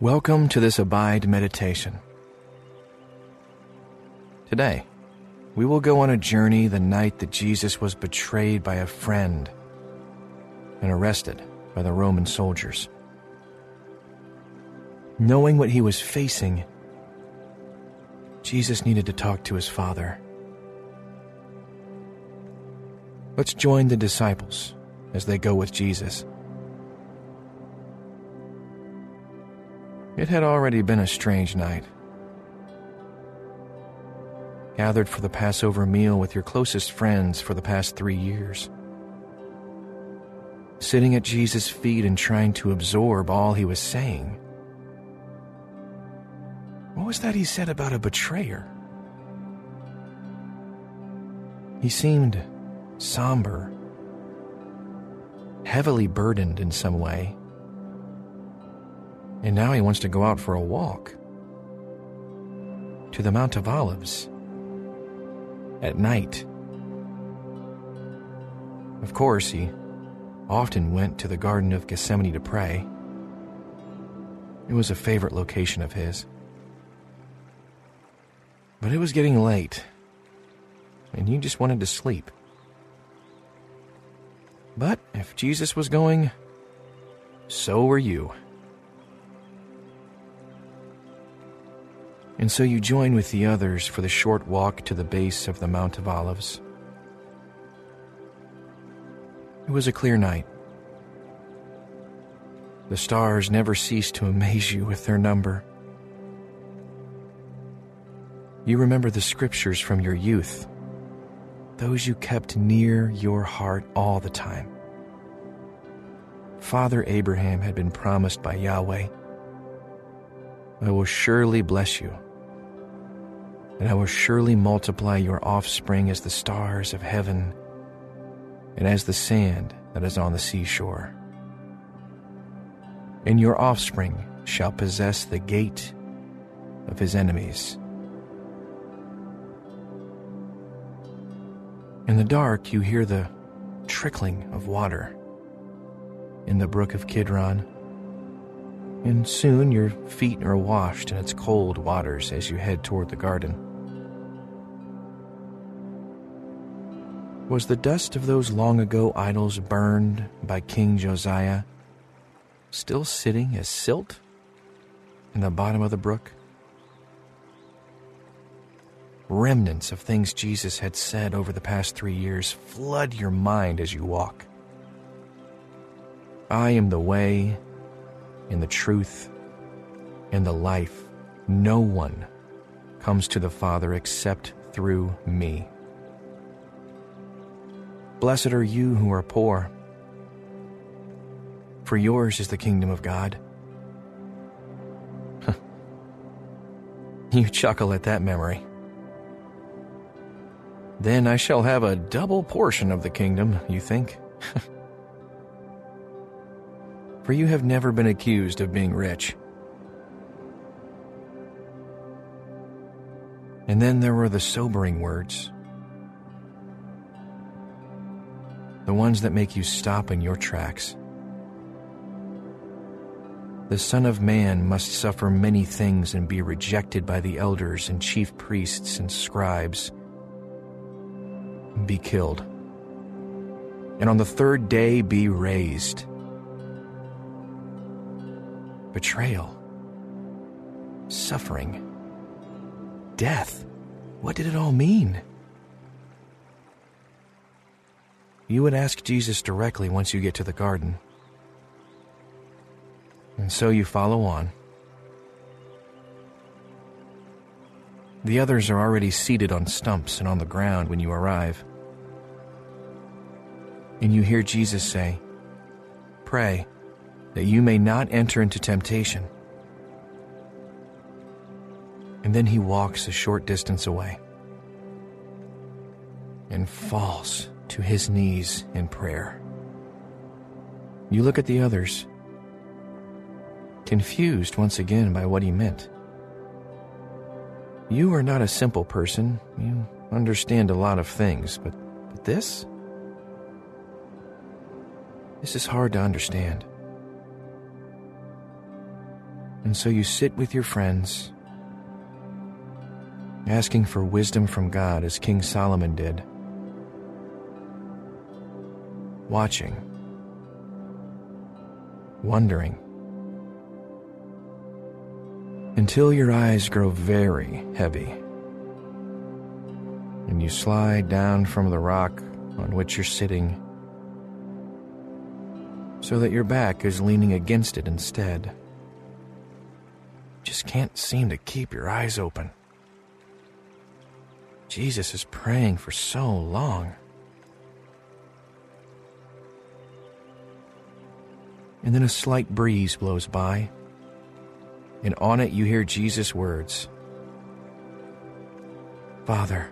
Welcome to this Abide meditation. Today, we will go on a journey the night that Jesus was betrayed by a friend and arrested by the Roman soldiers. Knowing what he was facing, Jesus needed to talk to his Father. Let's join the disciples as they go with Jesus. It had already been a strange night. Gathered for the Passover meal with your closest friends for the past three years. Sitting at Jesus' feet and trying to absorb all he was saying. What was that he said about a betrayer? He seemed somber, heavily burdened in some way. And now he wants to go out for a walk to the Mount of Olives at night. Of course, he often went to the Garden of Gethsemane to pray. It was a favorite location of his. But it was getting late, and he just wanted to sleep. But if Jesus was going, so were you. And so you join with the others for the short walk to the base of the Mount of Olives. It was a clear night. The stars never cease to amaze you with their number. You remember the scriptures from your youth, those you kept near your heart all the time. Father Abraham had been promised by Yahweh, I will surely bless you and I will surely multiply your offspring as the stars of heaven and as the sand that is on the seashore. And your offspring shall possess the gate of his enemies. In the dark, you hear the trickling of water in the brook of Kidron, and soon your feet are washed in its cold waters as you head toward the garden. Was the dust of those long ago idols burned by King Josiah still sitting as silt in the bottom of the brook? Remnants of things Jesus had said over the past three years flood your mind as you walk. I am the way and the truth and the life. No one comes to the Father except through me. Blessed are you who are poor, for yours is the kingdom of God. you chuckle at that memory. Then I shall have a double portion of the kingdom, you think? for you have never been accused of being rich. And then there were the sobering words the ones that make you stop in your tracks. The Son of Man must suffer many things and be rejected by the elders and chief priests and scribes, be killed, and on the third day be raised. Betrayal, suffering, death. What did it all mean? You would ask Jesus directly once you get to the garden. And so you follow on. The others are already seated on stumps and on the ground when you arrive. And you hear Jesus say, Pray that you may not enter into temptation. And then he walks a short distance away and falls to his knees in prayer. You look at the others, confused once again by what he meant. You are not a simple person. You understand a lot of things, but, but this? This is hard to understand. And so you sit with your friends, asking for wisdom from God as King Solomon did, watching, wondering, until your eyes grow very heavy and you slide down from the rock on which you're sitting so that your back is leaning against it instead. Just can't seem to keep your eyes open. Jesus is praying for so long. And then a slight breeze blows by, and on it you hear Jesus' words Father,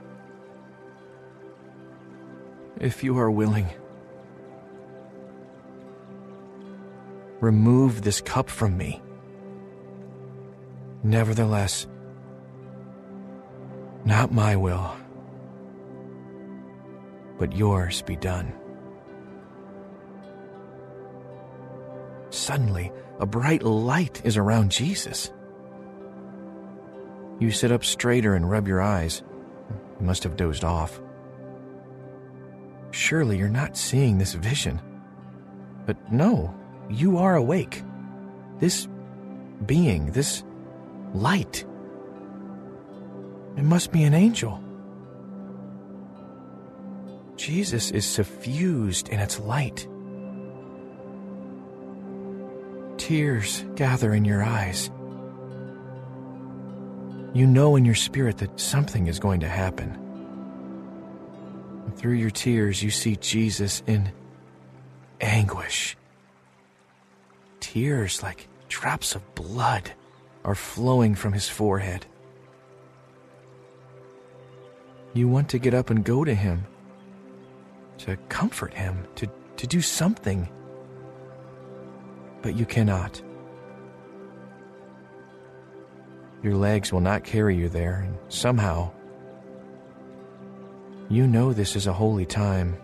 if you are willing, remove this cup from me. Nevertheless, not my will, but yours be done. Suddenly, a bright light is around Jesus. You sit up straighter and rub your eyes. You must have dozed off. Surely you're not seeing this vision. But no, you are awake. This being, this light, it must be an angel. Jesus is suffused in its light. Tears gather in your eyes. You know in your spirit that something is going to happen. And through your tears, you see Jesus in anguish. Tears like drops of blood are flowing from his forehead. You want to get up and go to him, to comfort him, to, to do something, but you cannot. Your legs will not carry you there, and somehow, you know this is a holy time.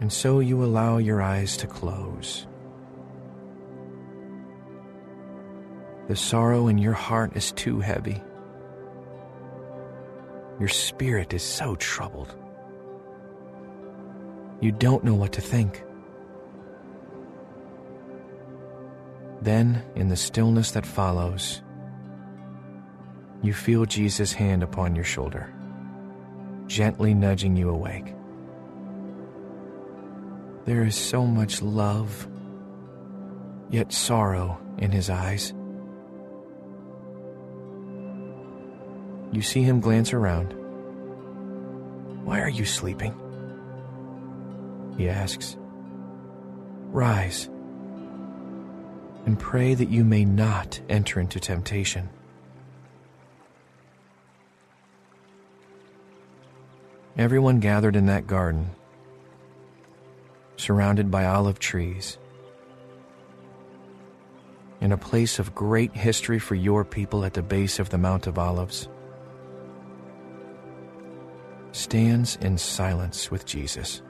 And so you allow your eyes to close. The sorrow in your heart is too heavy. Your spirit is so troubled. You don't know what to think. Then, in the stillness that follows, you feel Jesus' hand upon your shoulder, gently nudging you awake. There is so much love, yet sorrow in his eyes. You see him glance around. Why are you sleeping? He asks. Rise and pray that you may not enter into temptation. Everyone gathered in that garden, surrounded by olive trees, in a place of great history for your people at the base of the Mount of Olives, stands in silence with Jesus.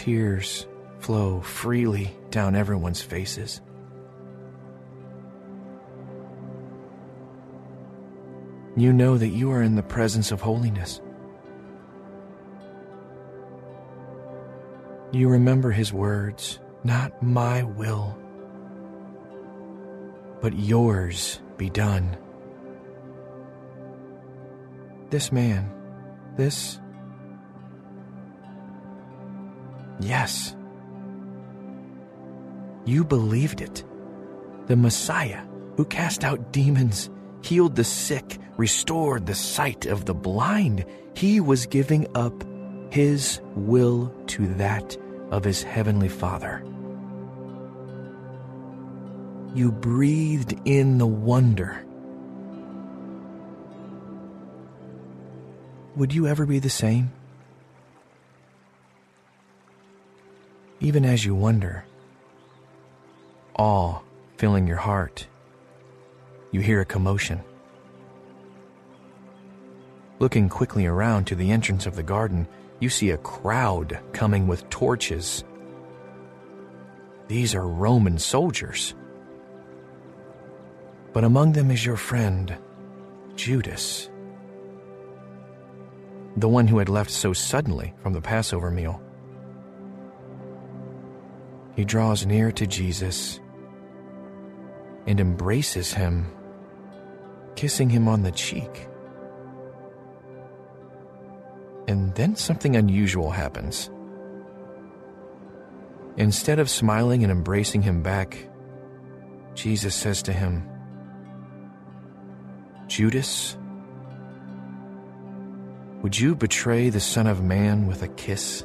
Tears flow freely down everyone's faces. You know that you are in the presence of holiness. You remember his words, not my will, but yours be done. This man, this. Yes. You believed it. The Messiah who cast out demons, healed the sick, restored the sight of the blind. He was giving up his will to that of his heavenly Father. You breathed in the wonder. Would you ever be the same? Even as you wonder, awe filling your heart, you hear a commotion. Looking quickly around to the entrance of the garden, you see a crowd coming with torches. These are Roman soldiers. But among them is your friend, Judas, the one who had left so suddenly from the Passover meal. He draws near to Jesus and embraces him, kissing him on the cheek. And then something unusual happens. Instead of smiling and embracing him back, Jesus says to him, Judas, would you betray the Son of Man with a kiss?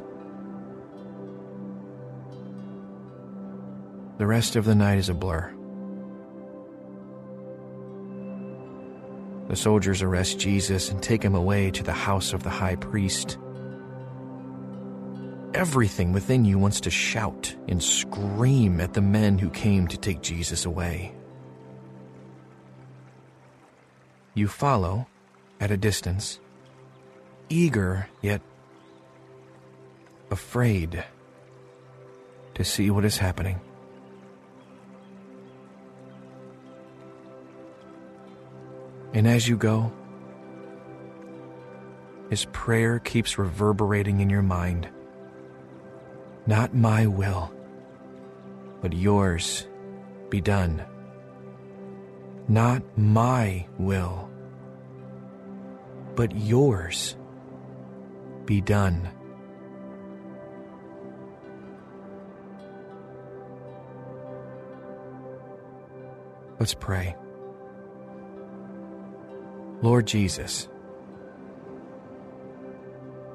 The rest of the night is a blur. The soldiers arrest Jesus and take him away to the house of the high priest. Everything within you wants to shout and scream at the men who came to take Jesus away. You follow at a distance, eager yet afraid to see what is happening. And as you go, his prayer keeps reverberating in your mind. Not my will, but yours be done. Not my will, but yours be done. Let's pray. Lord Jesus,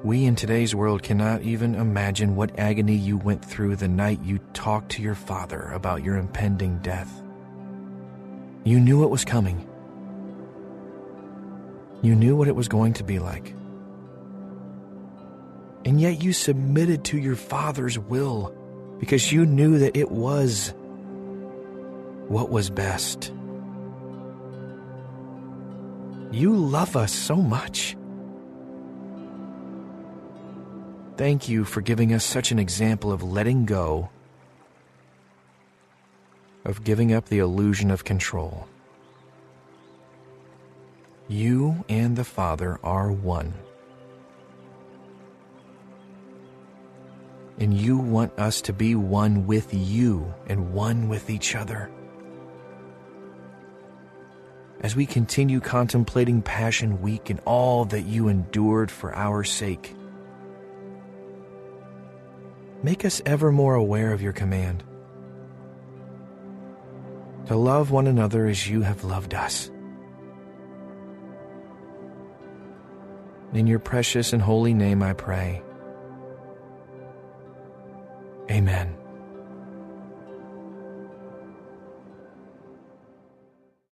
we in today's world cannot even imagine what agony you went through the night you talked to your Father about your impending death. You knew it was coming. You knew what it was going to be like. And yet you submitted to your Father's will because you knew that it was what was best. You love us so much. Thank you for giving us such an example of letting go, of giving up the illusion of control. You and the Father are one. And you want us to be one with you and one with each other as we continue contemplating Passion Week and all that you endured for our sake. Make us ever more aware of your command to love one another as you have loved us. In your precious and holy name I pray. Amen.